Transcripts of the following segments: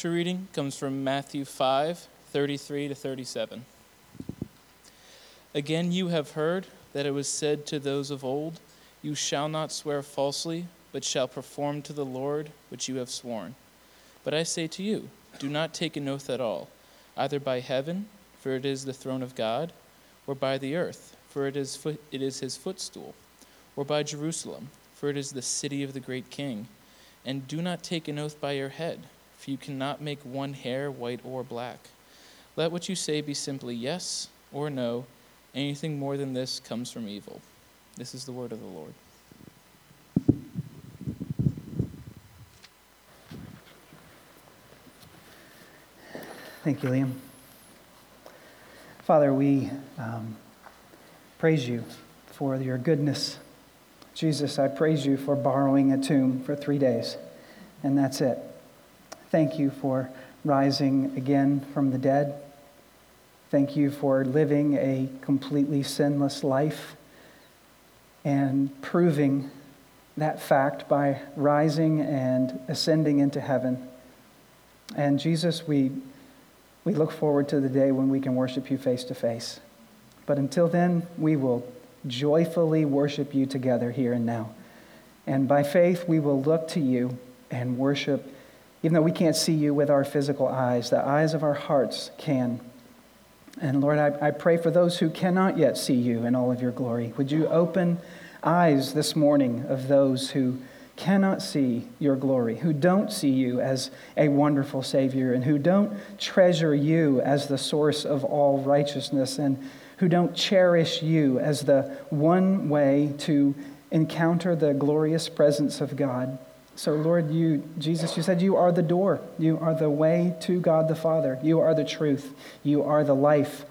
Scripture reading comes from Matthew 5 33 to 37. Again, you have heard that it was said to those of old, You shall not swear falsely, but shall perform to the Lord which you have sworn. But I say to you, do not take an oath at all, either by heaven, for it is the throne of God, or by the earth, for it is, it is his footstool, or by Jerusalem, for it is the city of the great king. And do not take an oath by your head for you cannot make one hair white or black. Let what you say be simply yes or no. Anything more than this comes from evil. This is the word of the Lord. Thank you, Liam. Father, we um, praise you for your goodness. Jesus, I praise you for borrowing a tomb for three days, and that's it. Thank you for rising again from the dead. Thank you for living a completely sinless life and proving that fact by rising and ascending into heaven. And Jesus, we, we look forward to the day when we can worship you face to face. But until then, we will joyfully worship you together here and now. And by faith, we will look to you and worship even though we can't see you with our physical eyes, the eyes of our hearts can. And Lord, I, I pray for those who cannot yet see you in all of your glory. Would you open eyes this morning of those who cannot see your glory, who don't see you as a wonderful Savior, and who don't treasure you as the source of all righteousness, and who don't cherish you as the one way to encounter the glorious presence of God. So, Lord, you, Jesus, you said you are the door. You are the way to God the Father. You are the truth. You are the life.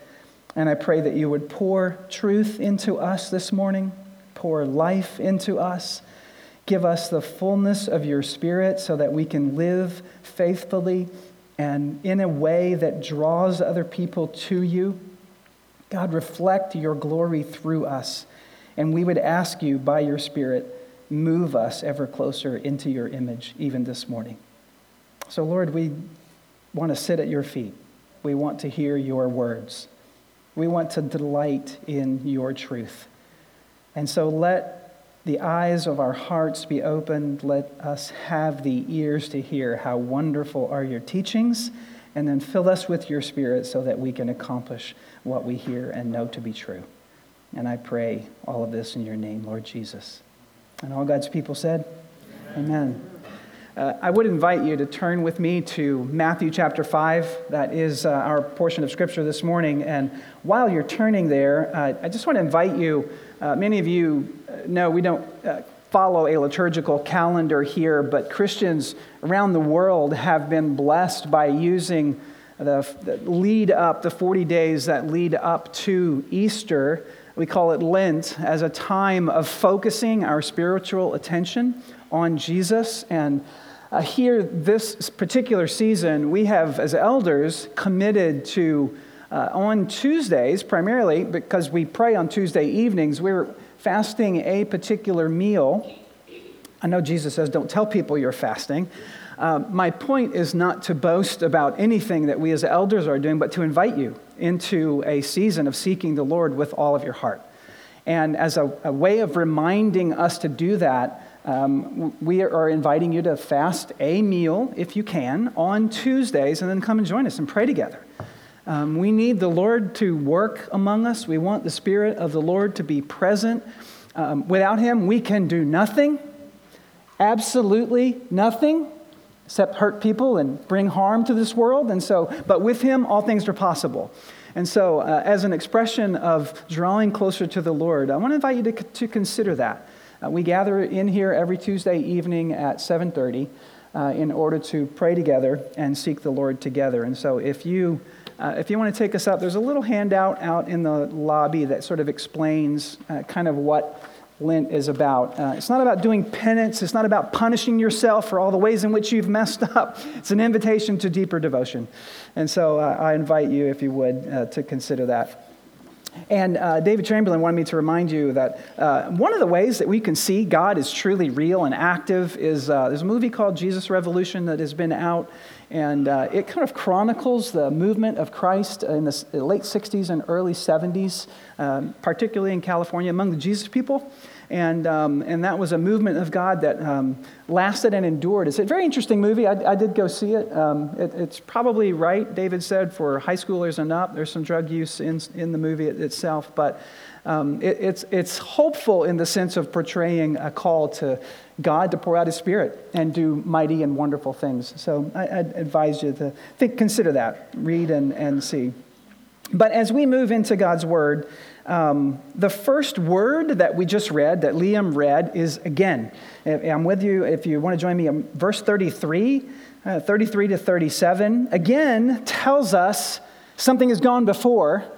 And I pray that you would pour truth into us this morning, pour life into us. Give us the fullness of your Spirit so that we can live faithfully and in a way that draws other people to you. God, reflect your glory through us. And we would ask you by your Spirit move us ever closer into your image, even this morning. So, Lord, we want to sit at your feet. We want to hear your words. We want to delight in your truth. And so, let the eyes of our hearts be opened. Let us have the ears to hear how wonderful are your teachings. And then fill us with your spirit so that we can accomplish what we hear and know to be true. And I pray all of this in your name, Lord Jesus. And all God's people said, Amen. Uh, I would invite you to turn with me to Matthew chapter 5. That is uh, our portion of scripture this morning. And while you're turning there, uh, I just want to invite you. Uh, many of you uh, know we don't uh, follow a liturgical calendar here, but Christians around the world have been blessed by using the, the lead up, the 40 days that lead up to Easter we call it Lent as a time of focusing our spiritual attention on Jesus. And uh, here, this particular season, we have, as elders, committed to uh, on Tuesdays, primarily because we pray on Tuesday evenings, we're fasting a particular meal. I know Jesus says, don't tell people you're fasting. Uh, my point is not to boast about anything that we as elders are doing, but to invite you into a season of seeking the Lord with all of your heart. And as a, a way of reminding us to do that, um, we are inviting you to fast a meal, if you can, on Tuesdays, and then come and join us and pray together. Um, we need the Lord to work among us. We want the Spirit of the Lord to be present. Um, without Him, we can do nothing, absolutely nothing except hurt people and bring harm to this world. And so, but with him, all things are possible. And so, uh, as an expression of drawing closer to the Lord, I want to invite you to, to consider that. Uh, we gather in here every Tuesday evening at 7:30 uh, in order to pray together and seek the Lord together. And so, if you uh, if you want to take us up, there's a little handout out in the lobby that sort of explains uh, kind of what Lent is about. Uh, it's not about doing penance, it's not about punishing yourself for all the ways in which you've messed up. It's an invitation to deeper devotion. And so uh, I invite you, if you would, uh, to consider that. And uh, David Chamberlain wanted me to remind you that uh, one of the ways that we can see God is truly real and active is uh, there's a movie called Jesus Revolution that has been out And uh, it kind of chronicles the movement of Christ in the late 60s and early 70s, um, particularly in California among the Jesus people. And, um, and that was a movement of God that um, lasted and endured. It's a very interesting movie. I, I did go see it. Um, it. It's probably right, David said, for high schoolers and up. There's some drug use in, in the movie itself, but um, it, it's, it's hopeful in the sense of portraying a call to God to pour out His Spirit and do mighty and wonderful things. So I, I'd advise you to think, consider that, read and, and see. But as we move into God's Word, um, the first word that we just read, that Liam read, is again. I'm with you if you want to join me. Verse 33, uh, 33 to 37, again tells us something has gone before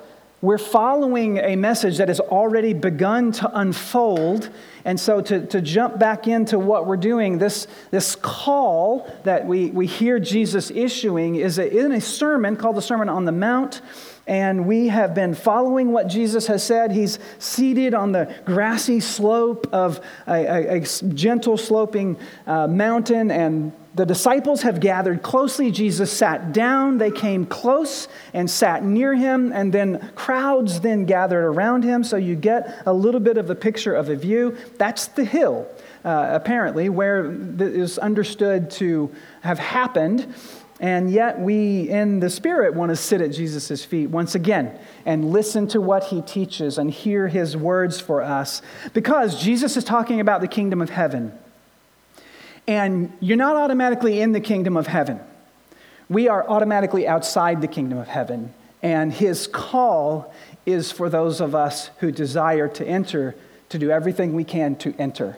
we're following a message that has already begun to unfold. And so, to, to jump back into what we're doing, this, this call that we, we hear Jesus issuing is a, in a sermon called the Sermon on the Mount. And we have been following what Jesus has said. He's seated on the grassy slope of a, a, a gentle sloping uh, mountain, and the disciples have gathered closely. Jesus sat down. They came close and sat near him, and then crowds then gathered around him. So you get a little bit of a picture of a view. That's the hill, uh, apparently, where it is understood to have happened. And yet, we in the Spirit want to sit at Jesus' feet once again and listen to what he teaches and hear his words for us because Jesus is talking about the kingdom of heaven. And you're not automatically in the kingdom of heaven. We are automatically outside the kingdom of heaven. And his call is for those of us who desire to enter to do everything we can to enter.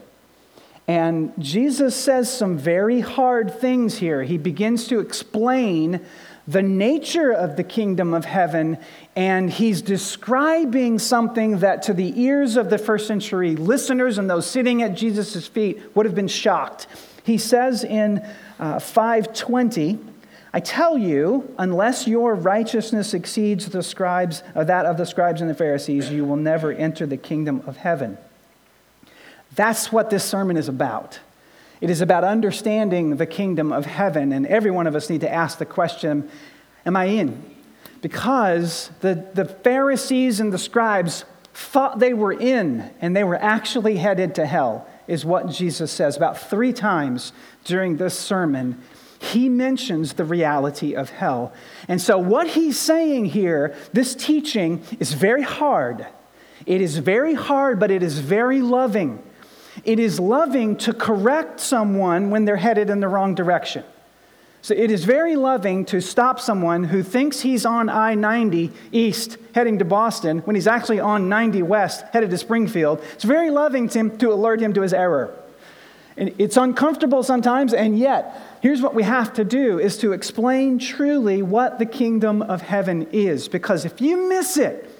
And Jesus says some very hard things here. He begins to explain the nature of the kingdom of heaven, and he's describing something that to the ears of the first century listeners and those sitting at Jesus' feet would have been shocked. He says in uh, 520, I tell you, unless your righteousness exceeds the scribes, uh, that of the scribes and the Pharisees, you will never enter the kingdom of heaven. That's what this sermon is about. It is about understanding the kingdom of heaven, and every one of us need to ask the question Am I in? Because the, the Pharisees and the scribes thought they were in, and they were actually headed to hell is what Jesus says. About three times during this sermon, he mentions the reality of hell. And so, what he's saying here, this teaching is very hard. It is very hard, but it is very loving. It is loving to correct someone when they're headed in the wrong direction. So it is very loving to stop someone who thinks he's on I 90 east heading to Boston when he's actually on 90 west headed to Springfield. It's very loving to, him, to alert him to his error. And it's uncomfortable sometimes, and yet, here's what we have to do is to explain truly what the kingdom of heaven is. Because if you miss it,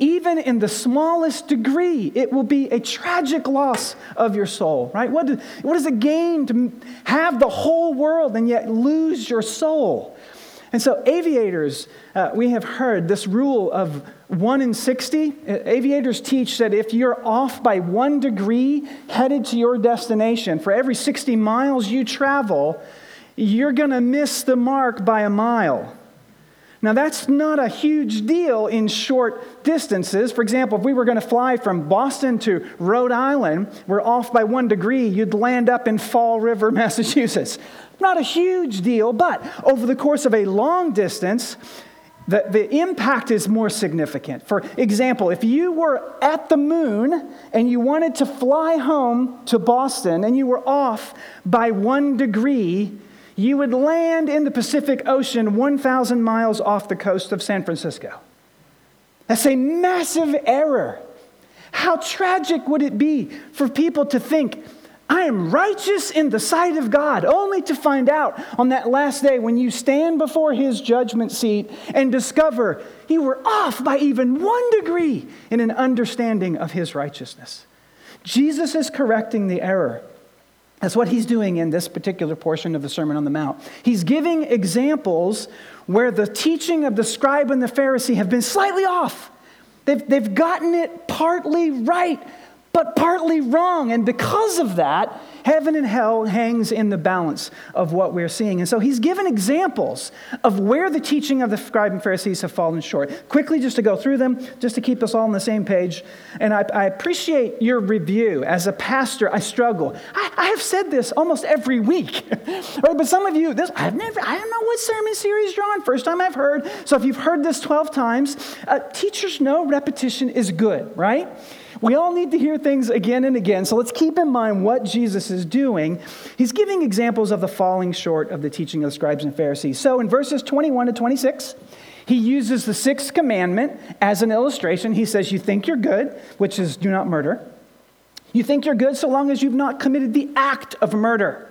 even in the smallest degree, it will be a tragic loss of your soul, right? What, do, what does it gain to have the whole world and yet lose your soul? And so, aviators, uh, we have heard this rule of 1 in 60. Uh, aviators teach that if you're off by one degree headed to your destination, for every 60 miles you travel, you're going to miss the mark by a mile. Now, that's not a huge deal in short distances. For example, if we were going to fly from Boston to Rhode Island, we're off by one degree, you'd land up in Fall River, Massachusetts. Not a huge deal, but over the course of a long distance, the, the impact is more significant. For example, if you were at the moon and you wanted to fly home to Boston and you were off by one degree, you would land in the Pacific Ocean 1,000 miles off the coast of San Francisco. That's a massive error. How tragic would it be for people to think, I am righteous in the sight of God, only to find out on that last day when you stand before His judgment seat and discover you were off by even one degree in an understanding of His righteousness. Jesus is correcting the error. That's what he's doing in this particular portion of the Sermon on the Mount. He's giving examples where the teaching of the scribe and the Pharisee have been slightly off. They've, they've gotten it partly right, but partly wrong. And because of that, heaven and hell hangs in the balance of what we're seeing. And so he's given examples of where the teaching of the scribes and Pharisees have fallen short. Quickly, just to go through them, just to keep us all on the same page. And I, I appreciate your review. As a pastor, I struggle. I, I have said this almost every week, right? But some of you, this I've never, I don't know what sermon series you're on. First time I've heard. So if you've heard this 12 times, uh, teachers know repetition is good, right? We all need to hear things again and again. So let's keep in mind what Jesus is doing. He's giving examples of the falling short of the teaching of the scribes and Pharisees. So in verses 21 to 26, he uses the sixth commandment as an illustration. He says, You think you're good, which is do not murder. You think you're good so long as you've not committed the act of murder.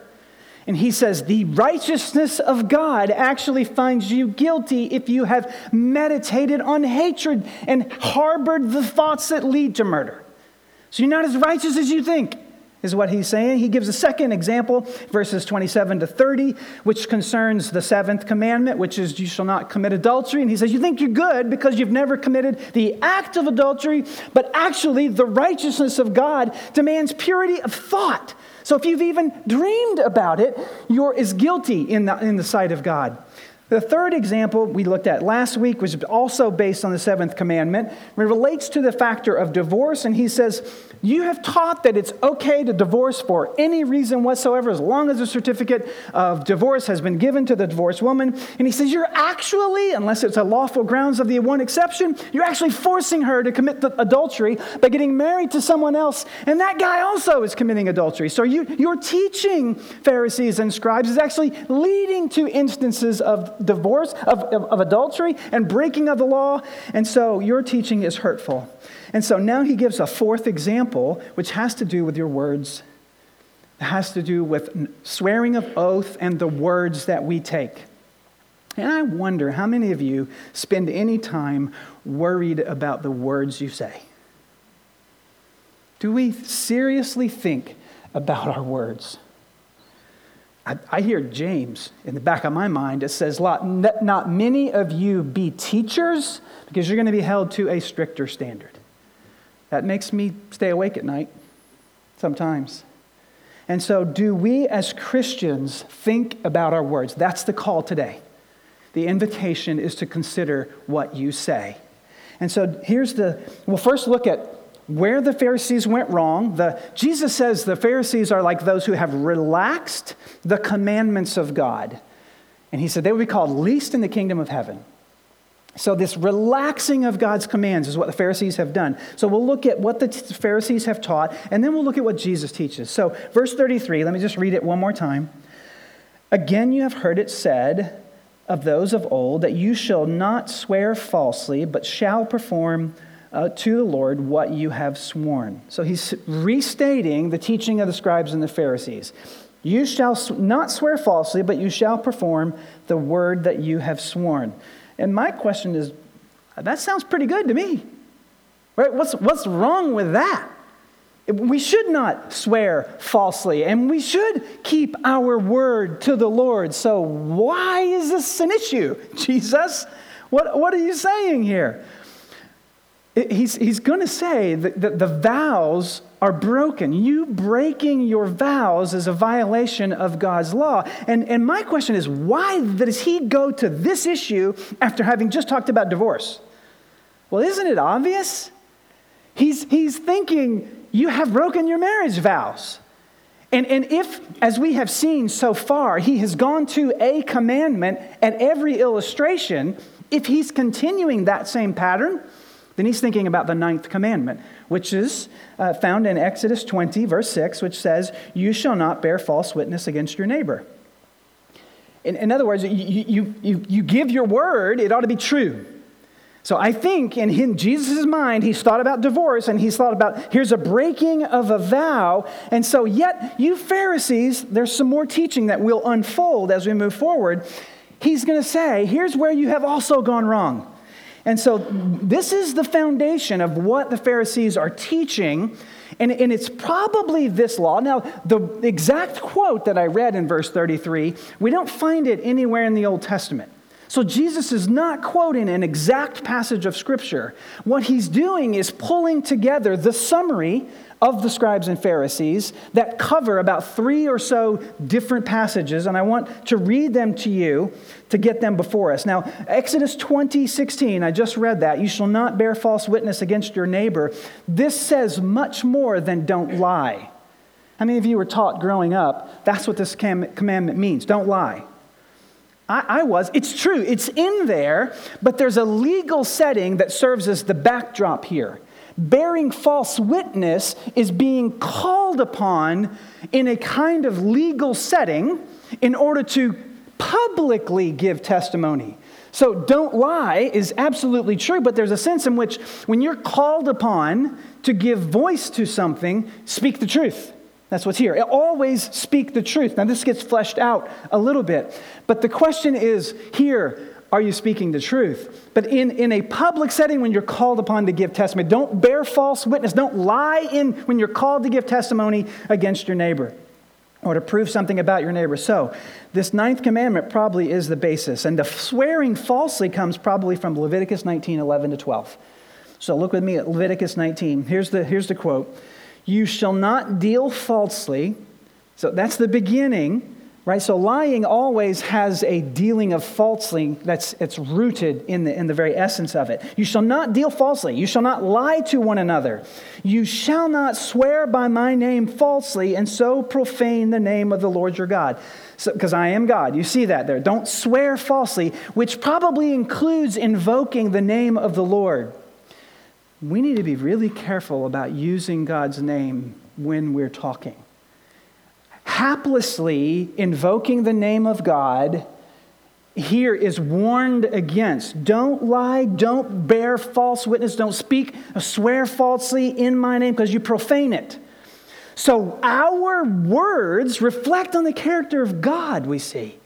And he says, The righteousness of God actually finds you guilty if you have meditated on hatred and harbored the thoughts that lead to murder. So you're not as righteous as you think is what he's saying. He gives a second example, verses 27 to 30, which concerns the seventh commandment, which is you shall not commit adultery. And he says, You think you're good because you've never committed the act of adultery, but actually the righteousness of God demands purity of thought. So if you've even dreamed about it, you're as guilty in the, in the sight of God. The third example we looked at last week was also based on the seventh commandment. It relates to the factor of divorce, and he says, You have taught that it's okay to divorce for any reason whatsoever, as long as a certificate of divorce has been given to the divorced woman. And he says, You're actually, unless it's a lawful grounds of the one exception, you're actually forcing her to commit adultery by getting married to someone else. And that guy also is committing adultery. So you, your teaching, Pharisees and scribes, is actually leading to instances of divorce, of, of, of adultery, and breaking of the law. And so your teaching is hurtful. And so now he gives a fourth example, which has to do with your words. It has to do with swearing of oath and the words that we take. And I wonder how many of you spend any time worried about the words you say? Do we seriously think about our words? I, I hear James in the back of my mind. It says, Let Not many of you be teachers because you're going to be held to a stricter standard. That makes me stay awake at night sometimes. And so, do we as Christians think about our words? That's the call today. The invitation is to consider what you say. And so, here's the we'll first look at where the Pharisees went wrong. The, Jesus says the Pharisees are like those who have relaxed the commandments of God. And he said they would be called least in the kingdom of heaven. So, this relaxing of God's commands is what the Pharisees have done. So, we'll look at what the Pharisees have taught, and then we'll look at what Jesus teaches. So, verse 33, let me just read it one more time. Again, you have heard it said of those of old that you shall not swear falsely, but shall perform uh, to the Lord what you have sworn. So he's restating the teaching of the scribes and the Pharisees. You shall not swear falsely, but you shall perform the word that you have sworn. And my question is that sounds pretty good to me. Right? What's, what's wrong with that? We should not swear falsely, and we should keep our word to the Lord. So, why is this an issue, Jesus? What, what are you saying here? He's, he's going to say that, that the vows are broken. You breaking your vows is a violation of God's law. And, and my question is why does he go to this issue after having just talked about divorce? Well, isn't it obvious? He's, he's thinking, you have broken your marriage vows. And, and if, as we have seen so far, he has gone to a commandment at every illustration, if he's continuing that same pattern, then he's thinking about the ninth commandment, which is uh, found in Exodus 20, verse 6, which says, You shall not bear false witness against your neighbor. In, in other words, you, you, you, you give your word, it ought to be true. So I think in Jesus' mind, he's thought about divorce and he's thought about here's a breaking of a vow. And so, yet, you Pharisees, there's some more teaching that will unfold as we move forward. He's going to say, here's where you have also gone wrong. And so, this is the foundation of what the Pharisees are teaching. And, and it's probably this law. Now, the exact quote that I read in verse 33, we don't find it anywhere in the Old Testament. So Jesus is not quoting an exact passage of Scripture. What he's doing is pulling together the summary of the scribes and Pharisees that cover about three or so different passages, and I want to read them to you to get them before us. Now, Exodus 20, 16, I just read that. You shall not bear false witness against your neighbor. This says much more than don't lie. How many of you were taught growing up that's what this commandment means? Don't lie. I, I was. It's true, it's in there, but there's a legal setting that serves as the backdrop here. Bearing false witness is being called upon in a kind of legal setting in order to publicly give testimony. So, don't lie is absolutely true, but there's a sense in which when you're called upon to give voice to something, speak the truth. That's what's here. Always speak the truth. Now, this gets fleshed out a little bit, but the question is here are you speaking the truth? But in, in a public setting, when you're called upon to give testimony, don't bear false witness. Don't lie in when you're called to give testimony against your neighbor or to prove something about your neighbor. So, this ninth commandment probably is the basis. And the swearing falsely comes probably from Leviticus 19 11 to 12. So, look with me at Leviticus 19. Here's the, here's the quote You shall not deal falsely. So, that's the beginning Right? So lying always has a dealing of falsely that's it's rooted in the, in the very essence of it. You shall not deal falsely. You shall not lie to one another. You shall not swear by my name falsely and so profane the name of the Lord your God. Because so, I am God. You see that there. Don't swear falsely, which probably includes invoking the name of the Lord. We need to be really careful about using God's name when we're talking haplessly invoking the name of God here is warned against. Don't lie, don't bear false witness, don't speak, swear falsely in my name because you profane it. So our words reflect on the character of God, we see.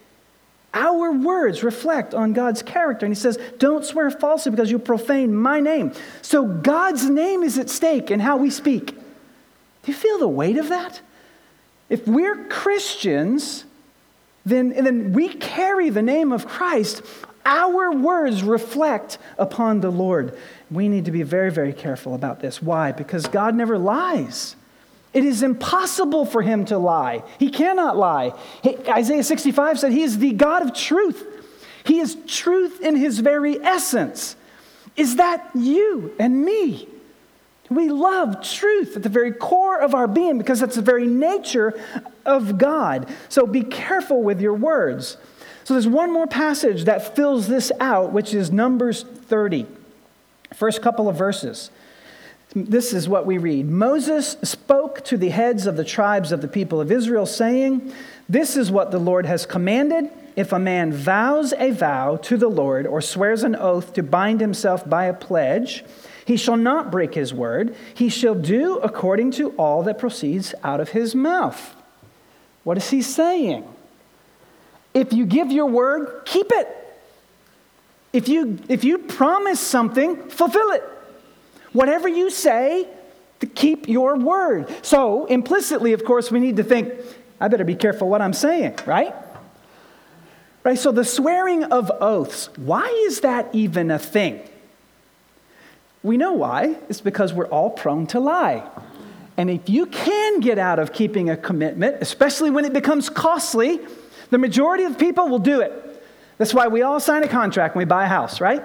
Our words reflect on God's character. And he says, Don't swear falsely because you profane my name. So God's name is at stake in how we speak. Do you feel the weight of that? If we're Christians, then, then we carry the name of Christ. Our words reflect upon the Lord. We need to be very, very careful about this. Why? Because God never lies. It is impossible for him to lie. He cannot lie. Isaiah 65 said he is the God of truth. He is truth in his very essence. Is that you and me? We love truth at the very core of our being because that's the very nature of God. So be careful with your words. So there's one more passage that fills this out, which is Numbers 30. First couple of verses. This is what we read Moses spoke to the heads of the tribes of the people of Israel, saying, This is what the Lord has commanded. If a man vows a vow to the Lord or swears an oath to bind himself by a pledge, he shall not break his word. He shall do according to all that proceeds out of his mouth. What is he saying? If you give your word, keep it. If you, if you promise something, fulfill it. Whatever you say, to keep your word. So, implicitly, of course, we need to think, I better be careful what I'm saying, right? Right? So, the swearing of oaths, why is that even a thing? We know why. It's because we're all prone to lie. And if you can get out of keeping a commitment, especially when it becomes costly, the majority of people will do it. That's why we all sign a contract when we buy a house, right?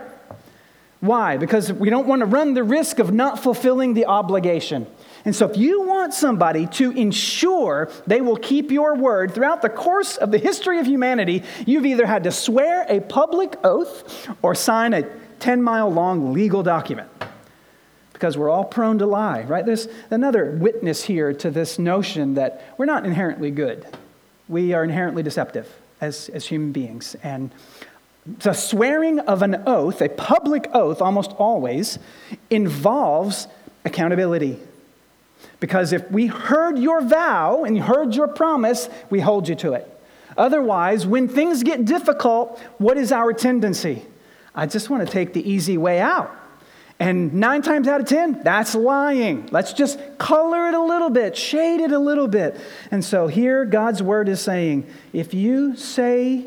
Why? Because we don't want to run the risk of not fulfilling the obligation. And so, if you want somebody to ensure they will keep your word throughout the course of the history of humanity, you've either had to swear a public oath or sign a 10 mile long legal document because we're all prone to lie, right? There's another witness here to this notion that we're not inherently good. We are inherently deceptive as, as human beings. And the swearing of an oath, a public oath, almost always involves accountability. Because if we heard your vow and heard your promise, we hold you to it. Otherwise, when things get difficult, what is our tendency? I just want to take the easy way out. And nine times out of ten, that's lying. Let's just color it a little bit, shade it a little bit. And so here, God's word is saying if you say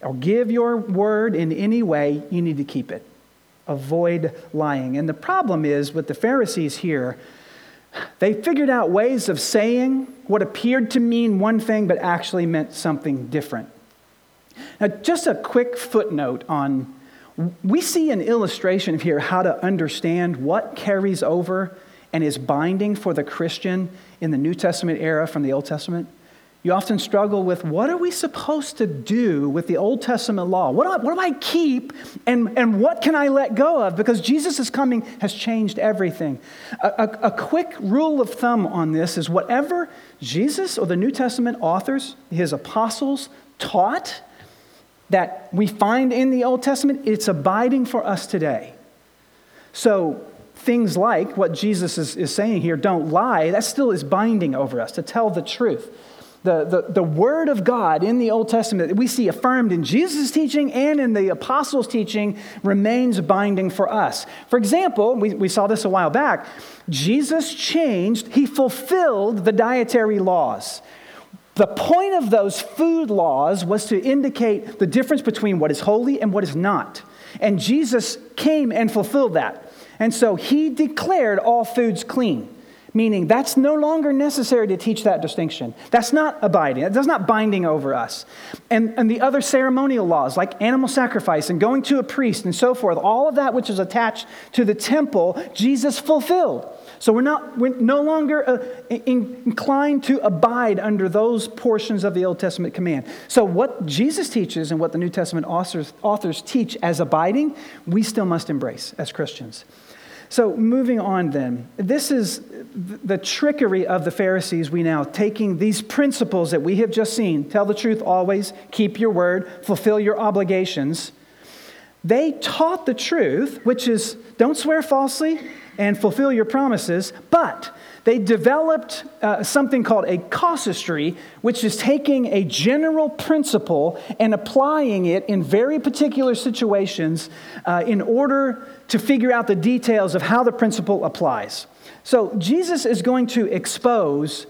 or give your word in any way, you need to keep it. Avoid lying. And the problem is with the Pharisees here, they figured out ways of saying what appeared to mean one thing but actually meant something different. Now, just a quick footnote on we see an illustration here how to understand what carries over and is binding for the Christian in the New Testament era from the Old Testament. You often struggle with what are we supposed to do with the Old Testament law? What do I, what do I keep and, and what can I let go of? Because Jesus' coming has changed everything. A, a, a quick rule of thumb on this is whatever Jesus or the New Testament authors, his apostles, taught that we find in the Old Testament, it's abiding for us today. So things like what Jesus is, is saying here, don't lie, that still is binding over us to tell the truth the, the, the word of God in the Old Testament that we see affirmed in Jesus' teaching and in the apostles' teaching remains binding for us. For example, we, we saw this a while back. Jesus changed, he fulfilled the dietary laws. The point of those food laws was to indicate the difference between what is holy and what is not. And Jesus came and fulfilled that. And so he declared all foods clean meaning that's no longer necessary to teach that distinction. That's not abiding, that's not binding over us. And, and the other ceremonial laws, like animal sacrifice and going to a priest and so forth, all of that which is attached to the temple, Jesus fulfilled. So we're, not, we're no longer uh, inclined to abide under those portions of the Old Testament command. So, what Jesus teaches and what the New Testament authors, authors teach as abiding, we still must embrace as Christians. So, moving on then, this is the trickery of the Pharisees. We now taking these principles that we have just seen tell the truth always, keep your word, fulfill your obligations. They taught the truth, which is don't swear falsely and fulfill your promises, but they developed uh, something called a casuistry, which is taking a general principle and applying it in very particular situations uh, in order to figure out the details of how the principle applies. So Jesus is going to expose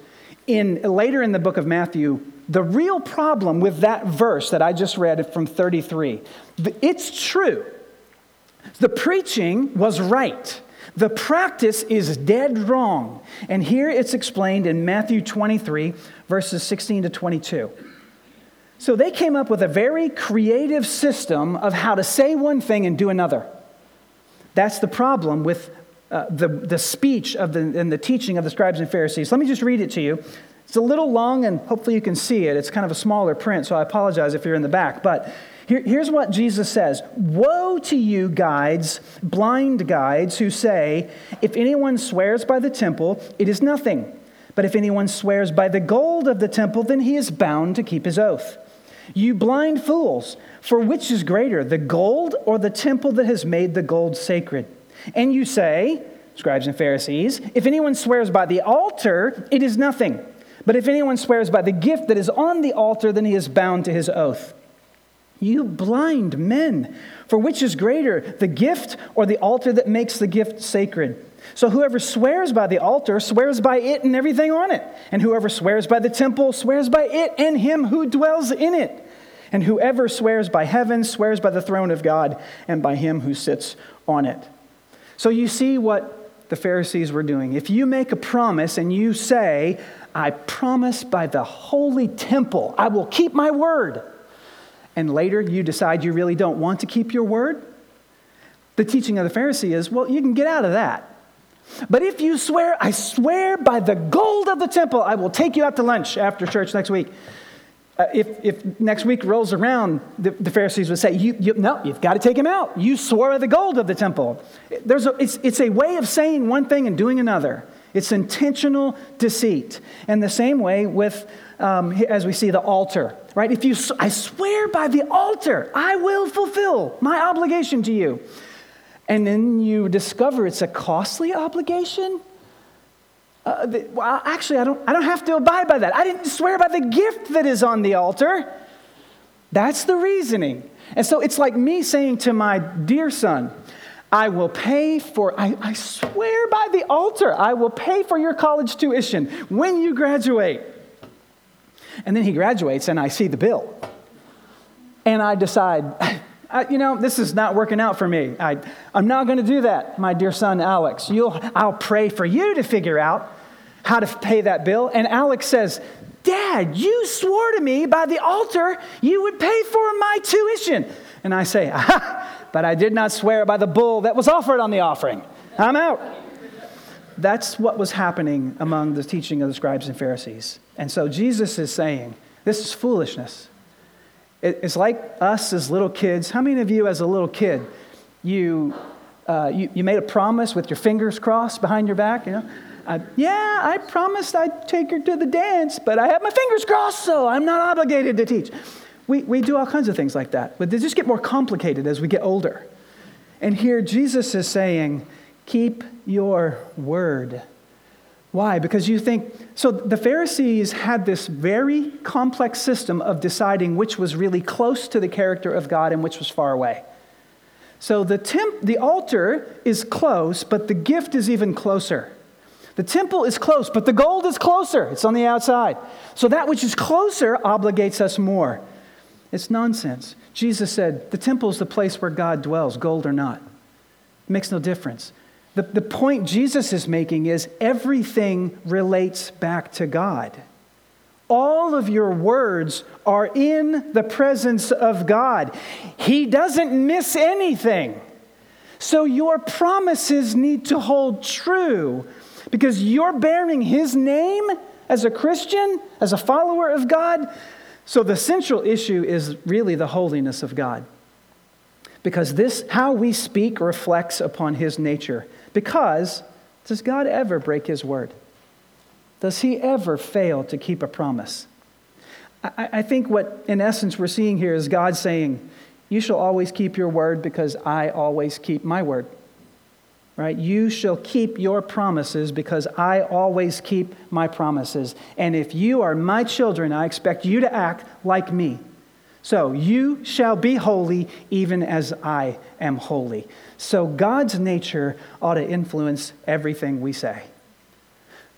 in later in the book of Matthew the real problem with that verse that I just read from 33. It's true. The preaching was right. The practice is dead wrong. And here it's explained in Matthew 23, verses 16 to 22. So they came up with a very creative system of how to say one thing and do another. That's the problem with uh, the, the speech of the, and the teaching of the scribes and Pharisees. Let me just read it to you. It's a little long, and hopefully you can see it. It's kind of a smaller print, so I apologize if you're in the back. But here, here's what Jesus says Woe to you, guides, blind guides, who say, If anyone swears by the temple, it is nothing. But if anyone swears by the gold of the temple, then he is bound to keep his oath. You blind fools, for which is greater, the gold or the temple that has made the gold sacred? And you say, scribes and Pharisees, if anyone swears by the altar, it is nothing. But if anyone swears by the gift that is on the altar, then he is bound to his oath. You blind men, for which is greater, the gift or the altar that makes the gift sacred? So whoever swears by the altar swears by it and everything on it. And whoever swears by the temple swears by it and him who dwells in it. And whoever swears by heaven swears by the throne of God and by him who sits on it. So you see what the Pharisees were doing. If you make a promise and you say, I promise by the holy temple, I will keep my word, and later you decide you really don't want to keep your word, the teaching of the Pharisee is, well, you can get out of that. But if you swear, I swear by the gold of the temple, I will take you out to lunch after church next week. Uh, if, if next week rolls around, the, the Pharisees would say, you, you, No, you've got to take him out. You swore by the gold of the temple. There's a, it's, it's a way of saying one thing and doing another. It's intentional deceit. And the same way with, um, as we see, the altar, right? If you, I swear by the altar, I will fulfill my obligation to you. And then you discover it's a costly obligation uh, the, well, actually, I don't, I don't have to abide by that. I didn't swear by the gift that is on the altar. That's the reasoning. And so it's like me saying to my dear son, I will pay for, I, I swear by the altar, I will pay for your college tuition when you graduate. And then he graduates and I see the bill. and I decide, I, you know, this is not working out for me. I, I'm not going to do that, my dear son Alex. You'll, I'll pray for you to figure out how to pay that bill. And Alex says, Dad, you swore to me by the altar you would pay for my tuition. And I say, but I did not swear by the bull that was offered on the offering. I'm out. That's what was happening among the teaching of the scribes and Pharisees. And so Jesus is saying, this is foolishness. It's like us as little kids. How many of you, as a little kid, you, uh, you, you, made a promise with your fingers crossed behind your back? You know, uh, yeah, I promised I'd take her to the dance, but I have my fingers crossed, so I'm not obligated to teach. We, we do all kinds of things like that, but they just get more complicated as we get older. And here Jesus is saying, keep your word. Why? Because you think, so the Pharisees had this very complex system of deciding which was really close to the character of God and which was far away. So the, temp, the altar is close, but the gift is even closer. The temple is close, but the gold is closer. It's on the outside. So that which is closer obligates us more. It's nonsense. Jesus said, The temple is the place where God dwells, gold or not. It makes no difference. The, the point Jesus is making is everything relates back to God. All of your words are in the presence of God. He doesn't miss anything. So your promises need to hold true because you're bearing His name as a Christian, as a follower of God. So the central issue is really the holiness of God. Because this, how we speak, reflects upon His nature. Because does God ever break his word? Does he ever fail to keep a promise? I, I, think what, in essence, we're seeing here is God saying, You shall always keep your word because I always keep my word. Right? You shall keep your promises because I always keep my promises. And if you are my children, I expect you to act like me. So you shall be holy even as I am holy. So God's nature ought to influence everything we say.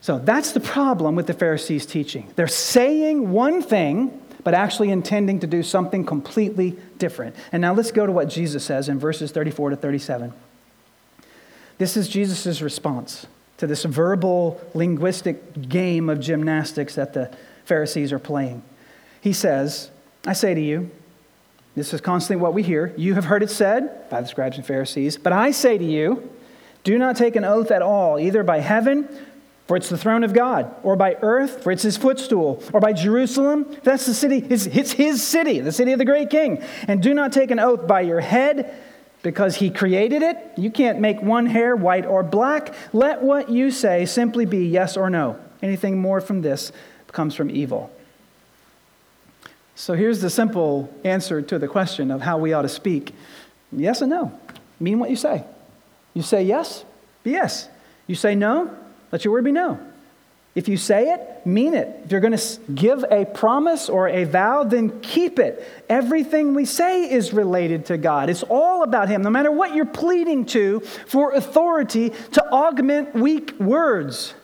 So that's the problem with the Pharisees' teaching. They're saying one thing, but actually intending to do something completely different. And now let's go to what Jesus says in verses 34 to 37. This is Jesus' response to this verbal linguistic game of gymnastics that the Pharisees are playing. He says, I say to you, this is constantly what we hear. You have heard it said by the scribes and Pharisees, but I say to you, do not take an oath at all, either by heaven, for it's the throne of God, or by earth, for it's his footstool, or by Jerusalem, that's the city, it's his city, the city of the great king. And do not take an oath by your head, because he created it. You can't make one hair white or black. Let what you say simply be yes or no. Anything more from this comes from evil. So here's the simple answer to the question of how we ought to speak yes and no. Mean what you say. You say yes, be yes. You say no, let your word be no. If you say it, mean it. If you're going to give a promise or a vow, then keep it. Everything we say is related to God. It's all about Him, no matter what you're pleading to for authority to augment weak words.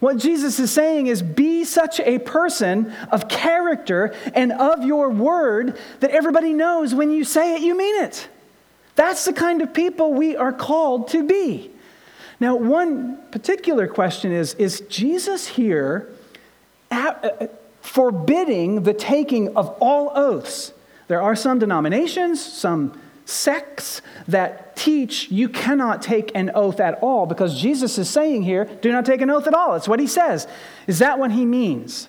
What Jesus is saying is be such a person of character and of your word that everybody knows when you say it, you mean it. That's the kind of people we are called to be. Now, one particular question is Is Jesus here forbidding the taking of all oaths? There are some denominations, some sects that teach you cannot take an oath at all because Jesus is saying here, do not take an oath at all. It's what he says. Is that what he means?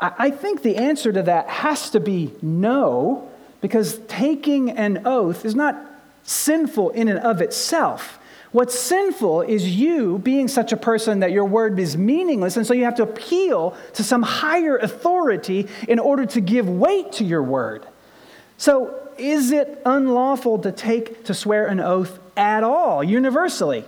I think the answer to that has to be no, because taking an oath is not sinful in and of itself. What's sinful is you being such a person that your word is meaningless, and so you have to appeal to some higher authority in order to give weight to your word. So is it unlawful to take, to swear an oath at all, universally?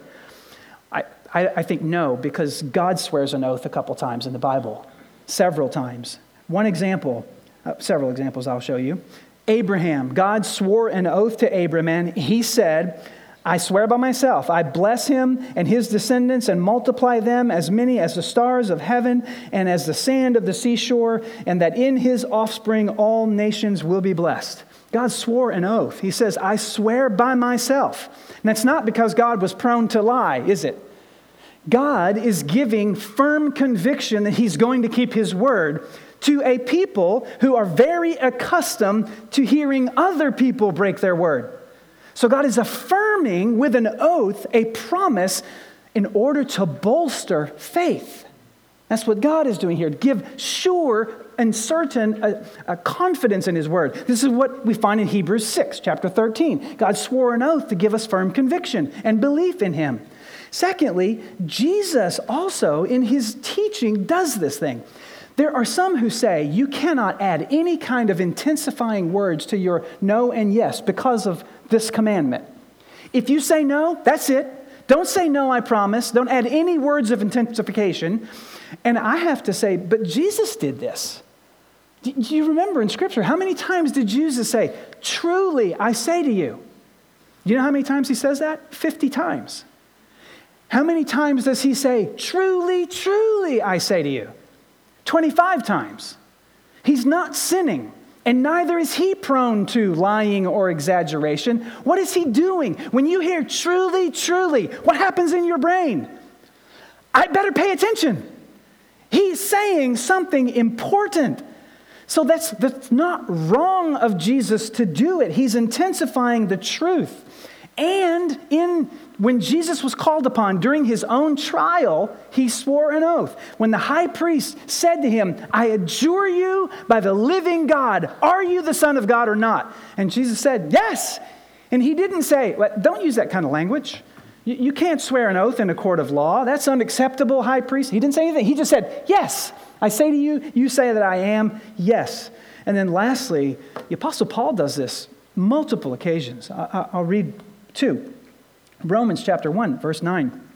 I, I, I think no, because God swears an oath a couple times in the Bible, several times. One example, uh, several examples I'll show you. Abraham, God swore an oath to Abraham, and he said, I swear by myself, I bless him and his descendants and multiply them as many as the stars of heaven and as the sand of the seashore, and that in his offspring all nations will be blessed. God swore an oath. He says, I swear by myself. And that's not because God was prone to lie, is it? God is giving firm conviction that He's going to keep His word to a people who are very accustomed to hearing other people break their word. So God is affirming with an oath a promise in order to bolster faith. That's what God is doing here. Give sure and certain uh, uh, confidence in His word. This is what we find in Hebrews 6, chapter 13. God swore an oath to give us firm conviction and belief in Him. Secondly, Jesus also in His teaching does this thing. There are some who say you cannot add any kind of intensifying words to your no and yes because of this commandment. If you say no, that's it. Don't say no, I promise. Don't add any words of intensification. And I have to say, but Jesus did this. Do you remember in Scripture, how many times did Jesus say, Truly, I say to you? You know how many times he says that? 50 times. How many times does he say, Truly, truly, I say to you? 25 times. He's not sinning, and neither is he prone to lying or exaggeration. What is he doing? When you hear truly, truly, what happens in your brain? I better pay attention. He's saying something important. So that's, that's not wrong of Jesus to do it. He's intensifying the truth. And in when Jesus was called upon during his own trial, he swore an oath. When the high priest said to him, I adjure you by the living God, are you the Son of God or not? And Jesus said, Yes. And he didn't say, Don't use that kind of language. You can't swear an oath in a court of law. That's unacceptable, high priest. He didn't say anything. He just said, Yes. I say to you, you say that I am, yes. And then lastly, the Apostle Paul does this multiple occasions. I'll read two. Romans chapter 1, verse 9.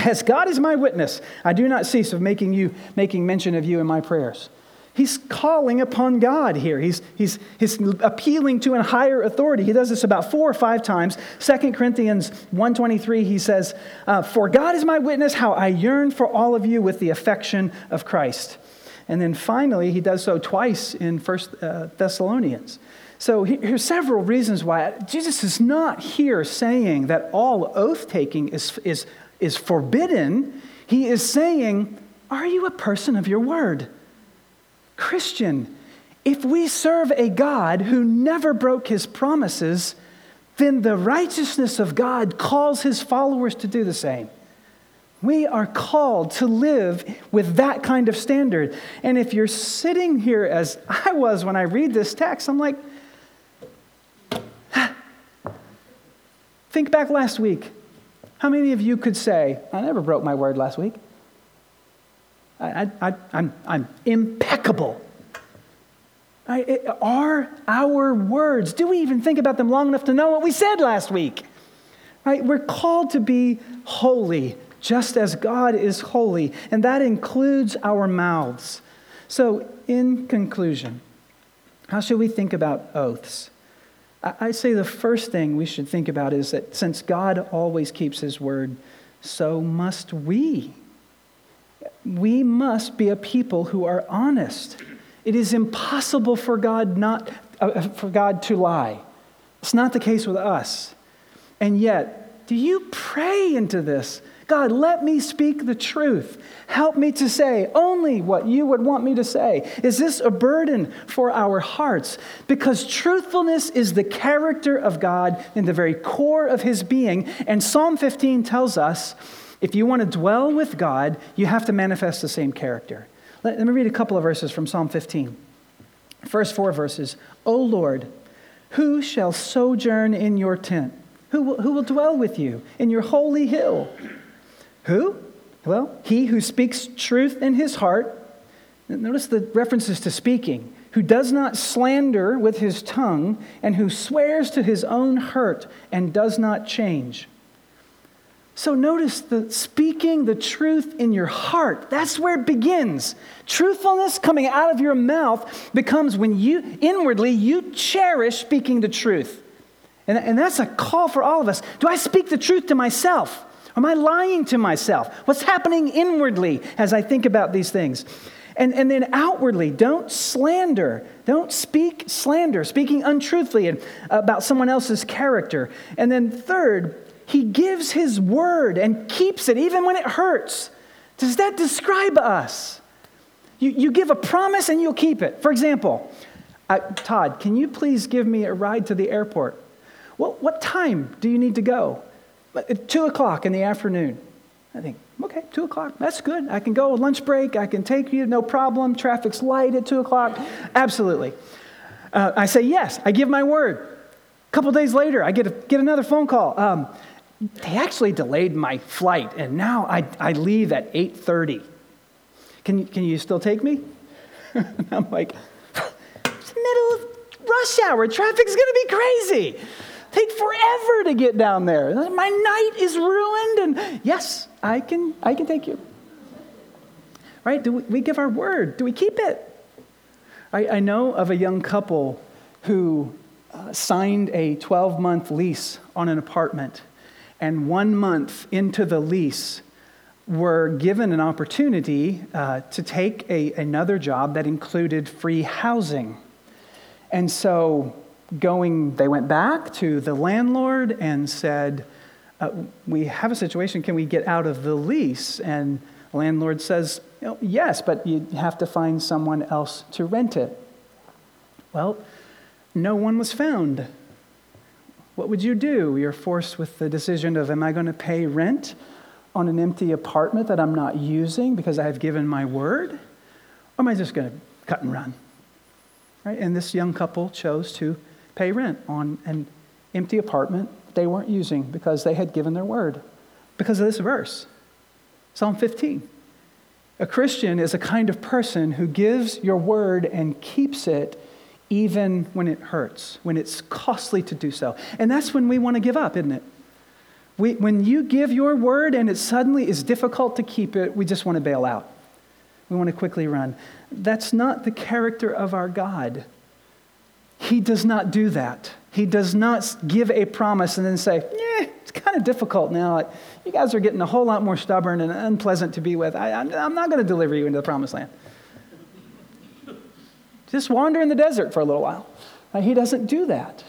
As God is my witness, I do not cease of making you making mention of you in my prayers. He's calling upon God here. He's, he's, he's appealing to a higher authority. He does this about four or five times. 2 Corinthians 1.23, he says, uh, For God is my witness how I yearn for all of you with the affection of Christ. And then finally, he does so twice in 1 uh, Thessalonians. So here's several reasons why Jesus is not here saying that all oath taking is, is, is forbidden. He is saying, Are you a person of your word? Christian, if we serve a God who never broke his promises, then the righteousness of God calls his followers to do the same. We are called to live with that kind of standard. And if you're sitting here as I was when I read this text, I'm like, Think back last week. How many of you could say, I never broke my word last week? I, I, I'm, I'm impeccable. I, are our words, do we even think about them long enough to know what we said last week? Right? We're called to be holy, just as God is holy, and that includes our mouths. So, in conclusion, how should we think about oaths? I say the first thing we should think about is that since God always keeps his word, so must we. We must be a people who are honest. It is impossible for God not uh, for God to lie. It's not the case with us. And yet, do you pray into this? God, let me speak the truth. Help me to say only what you would want me to say. Is this a burden for our hearts? Because truthfulness is the character of God in the very core of his being. And Psalm 15 tells us if you want to dwell with God, you have to manifest the same character. Let, let me read a couple of verses from Psalm 15. First four verses O Lord, who shall sojourn in your tent? Who will, who will dwell with you in your holy hill? Who? Well, he who speaks truth in his heart. Notice the references to speaking. Who does not slander with his tongue, and who swears to his own hurt and does not change. So notice the speaking the truth in your heart. That's where it begins. Truthfulness coming out of your mouth becomes when you inwardly you cherish speaking the truth. And, and that's a call for all of us. Do I speak the truth to myself? Am I lying to myself? What's happening inwardly as I think about these things? And, and then outwardly, don't slander. Don't speak slander, speaking untruthfully about someone else's character. And then third, he gives his word and keeps it even when it hurts. Does that describe us? You, you give a promise and you'll keep it. For example, uh, Todd, can you please give me a ride to the airport? Well, what time do you need to go? At two o'clock in the afternoon. I think, okay, two o'clock, that's good. I can go lunch break, I can take you, no problem. Traffic's light at two o'clock. Absolutely. Uh, I say yes, I give my word. A couple days later, I get, a, get another phone call. Um, they actually delayed my flight, and now I, I leave at 8.30. Can, can you still take me? I'm like, it's the middle of rush hour. Traffic's going to be crazy. Take forever to get down there. My night is ruined, and yes, I can, I can take you. Right? Do we, we give our word? Do we keep it? I, I know of a young couple who uh, signed a 12 month lease on an apartment, and one month into the lease, were given an opportunity uh, to take a, another job that included free housing. And so going, they went back to the landlord and said, uh, We have a situation, can we get out of the lease? And the landlord says, Yes, but you have to find someone else to rent it. Well, no one was found. What would you do? You're forced with the decision of, Am I going to pay rent on an empty apartment that I'm not using because I have given my word? Or am I just going to cut and run? Right? And this young couple chose to pay rent on an empty apartment they weren't using because they had given their word. Because of this verse, Psalm 15. A Christian is a kind of person who gives your word and keeps it even when it hurts, when it's costly to do so. And that's when we want to give up, isn't it? We, when you give your word and it suddenly is difficult to keep it, we just want to bail out. We want to quickly run. That's not the character of our God. He does not do that. He does not give a promise and then say, eh, it's kind of difficult now. You guys are getting a whole lot more stubborn and unpleasant to be with. I, am not going to deliver you into the promised land. Just wander in the desert for a little while. He doesn't do that.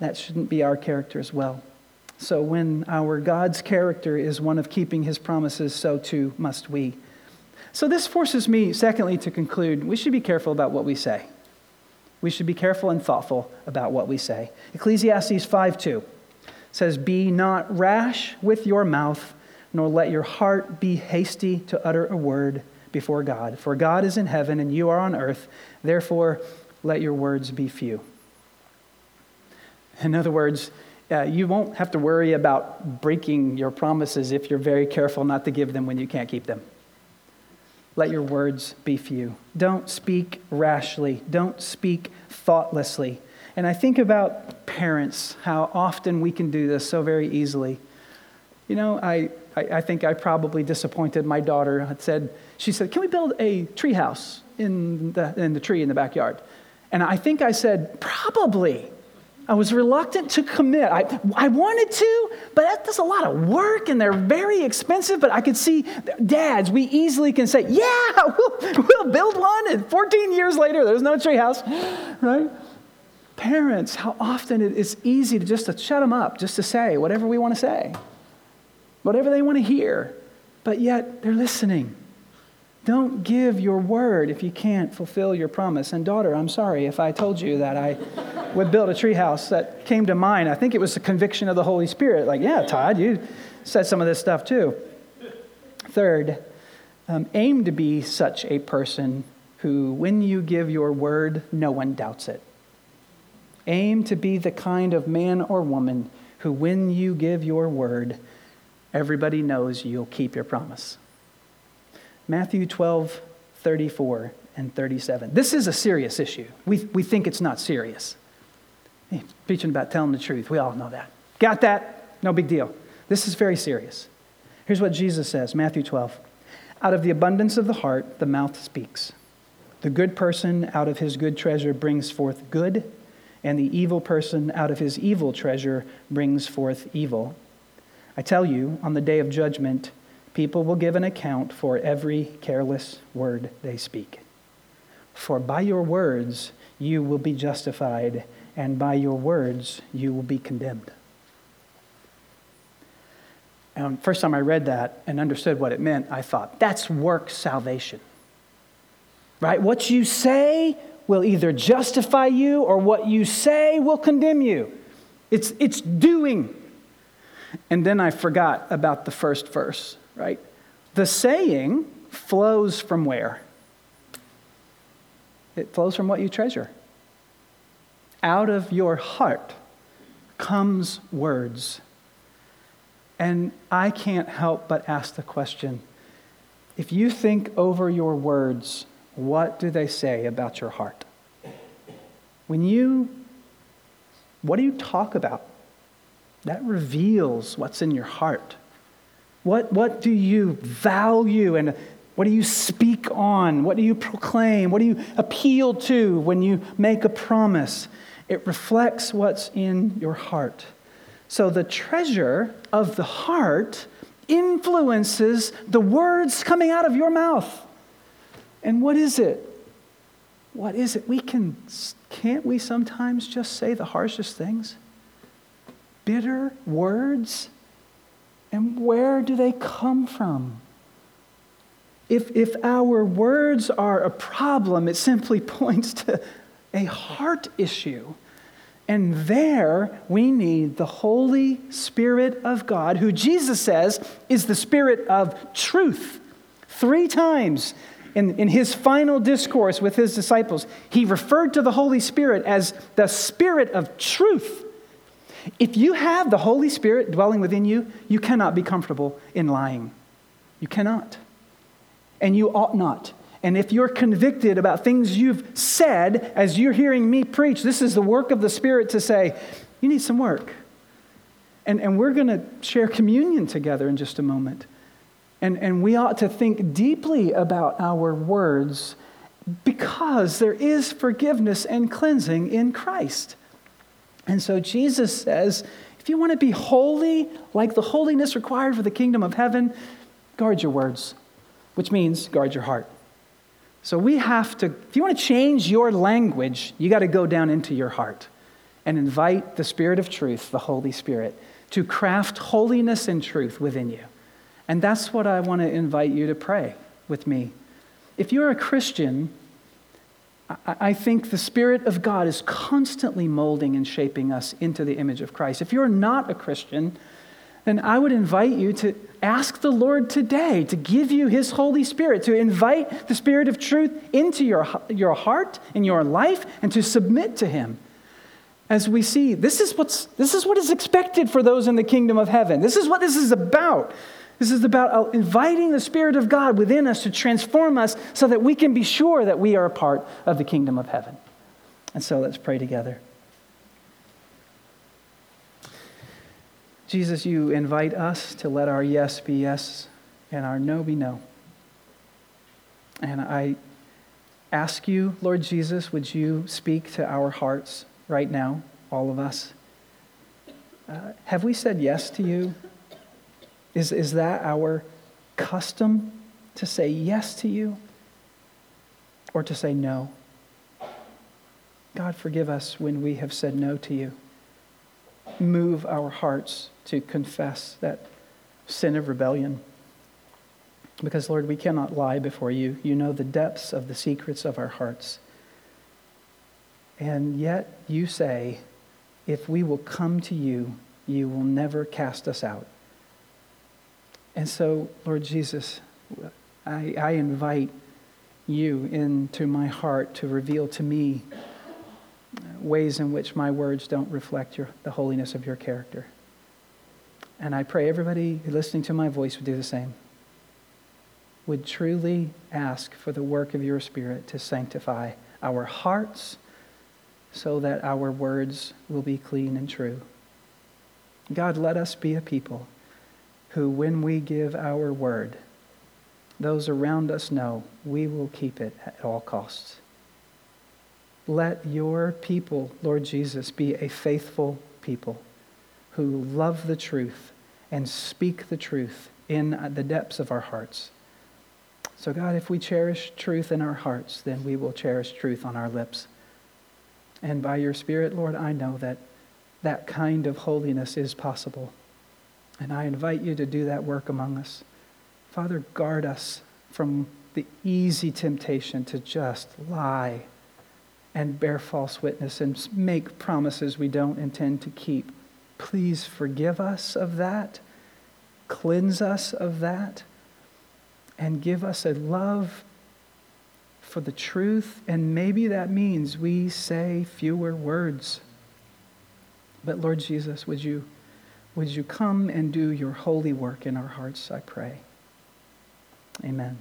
That shouldn't be our character as well. So when our God's character is one of keeping his promises, so too must we. So this forces me, secondly, to conclude we should be careful about what we say. We should be careful and thoughtful about what we say. Ecclesiastes 5:2 says, Be not rash with your mouth, nor let your heart be hasty to utter a word before God. For God is in heaven and you are on earth. Therefore, let your words be few. In other words, uh, you won't have to worry about breaking your promises if you're very careful not to give them when you can't keep them. Let your words be few. Don't speak rashly. Don't speak thoughtlessly. And I think about parents, how often we can do this so very easily. You know, I, I, I think I probably disappointed my daughter. I said, she said, Can we build a tree house in the, in the tree in the backyard? And I think I said, Probably. I was reluctant to commit. I, I wanted to, but that, that's a lot of work and they're very expensive. But I could see dads, we easily can say, yeah, we'll, we'll build one. And 14 years later, there's no treehouse, right? Parents, how often it is easy to just to shut them up, just to say whatever we want to say, whatever they want to hear. But yet they're listening. Don't give your word if you can't fulfill your promise. And daughter, I'm sorry if I told you that I would build a treehouse. That came to mind. I think it was the conviction of the Holy Spirit. Like, yeah, Todd, you said some of this stuff too. Third, um, aim to be such a person who, when you give your word, no one doubts it. Aim to be the kind of man or woman who, when you give your word, everybody knows you'll keep your promise. Matthew 12, 34 and 37. This is a serious issue. We, we think it's not serious. Preaching about telling the truth. We all know that. Got that? No big deal. This is very serious. Here's what Jesus says Matthew 12. Out of the abundance of the heart, the mouth speaks. The good person out of his good treasure brings forth good, and the evil person out of his evil treasure brings forth evil. I tell you, on the day of judgment, People will give an account for every careless word they speak. For by your words you will be justified, and by your words you will be condemned. And first time I read that and understood what it meant, I thought, that's work salvation. Right? What you say will either justify you or what you say will condemn you. It's, it's doing. And then I forgot about the first verse, right? The saying flows from where? It flows from what you treasure. Out of your heart comes words. And I can't help but ask the question if you think over your words, what do they say about your heart? When you, what do you talk about? That reveals what's in your heart. What, what do you value and what do you speak on? What do you proclaim? What do you appeal to when you make a promise? It reflects what's in your heart. So the treasure of the heart influences the words coming out of your mouth. And what is it? What is it? We can can't we sometimes just say the harshest things? Bitter words? And where do they come from? If, if our words are a problem, it simply points to a heart issue. And there we need the Holy Spirit of God, who Jesus says is the Spirit of truth. Three times in, in his final discourse with his disciples, he referred to the Holy Spirit as the Spirit of truth. If you have the Holy Spirit dwelling within you, you cannot be comfortable in lying. You cannot. And you ought not. And if you're convicted about things you've said as you're hearing me preach, this is the work of the Spirit to say, you need some work. And, and we're going to share communion together in just a moment. And, and we ought to think deeply about our words because there is forgiveness and cleansing in Christ. And so Jesus says, if you want to be holy, like the holiness required for the kingdom of heaven, guard your words, which means guard your heart. So we have to, if you want to change your language, you got to go down into your heart and invite the Spirit of truth, the Holy Spirit, to craft holiness and truth within you. And that's what I want to invite you to pray with me. If you're a Christian, I think the Spirit of God is constantly molding and shaping us into the image of Christ. If you're not a Christian, then I would invite you to ask the Lord today to give you His Holy Spirit, to invite the Spirit of truth into your, your heart, and your life, and to submit to Him. As we see, this is, what's, this is what is expected for those in the kingdom of heaven. This is what this is about. This is about uh, inviting the Spirit of God within us to transform us so that we can be sure that we are a part of the kingdom of heaven. And so let's pray together. Jesus, you invite us to let our yes be yes and our no be no. And I ask you, Lord Jesus, would you speak to our hearts right now, all of us? Uh, have we said yes to you? Is, is that our custom to say yes to you or to say no? God, forgive us when we have said no to you. Move our hearts to confess that sin of rebellion. Because, Lord, we cannot lie before you. You know the depths of the secrets of our hearts. And yet you say, if we will come to you, you will never cast us out. And so, Lord Jesus, I, I invite you into my heart to reveal to me ways in which my words don't reflect your, the holiness of your character. And I pray everybody listening to my voice would do the same. Would truly ask for the work of your Spirit to sanctify our hearts so that our words will be clean and true. God, let us be a people who, when we give our word, those around us know we will keep it at all costs. Let your people, Lord Jesus, be a faithful people who love the truth and speak the truth in the depths of our hearts. So, God, if we cherish truth in our hearts, then we will cherish truth on our lips. And by your Spirit, Lord, I know that that kind of holiness is possible. And I invite you to do that work among us. Father, guard us from the easy temptation to just lie and bear false witness and make promises we don't intend to keep. Please forgive us of that, cleanse us of that, and give us a love for the truth. And maybe that means we say fewer words. But Lord Jesus, would you, would you come and do your holy work in our hearts, I pray. Amen.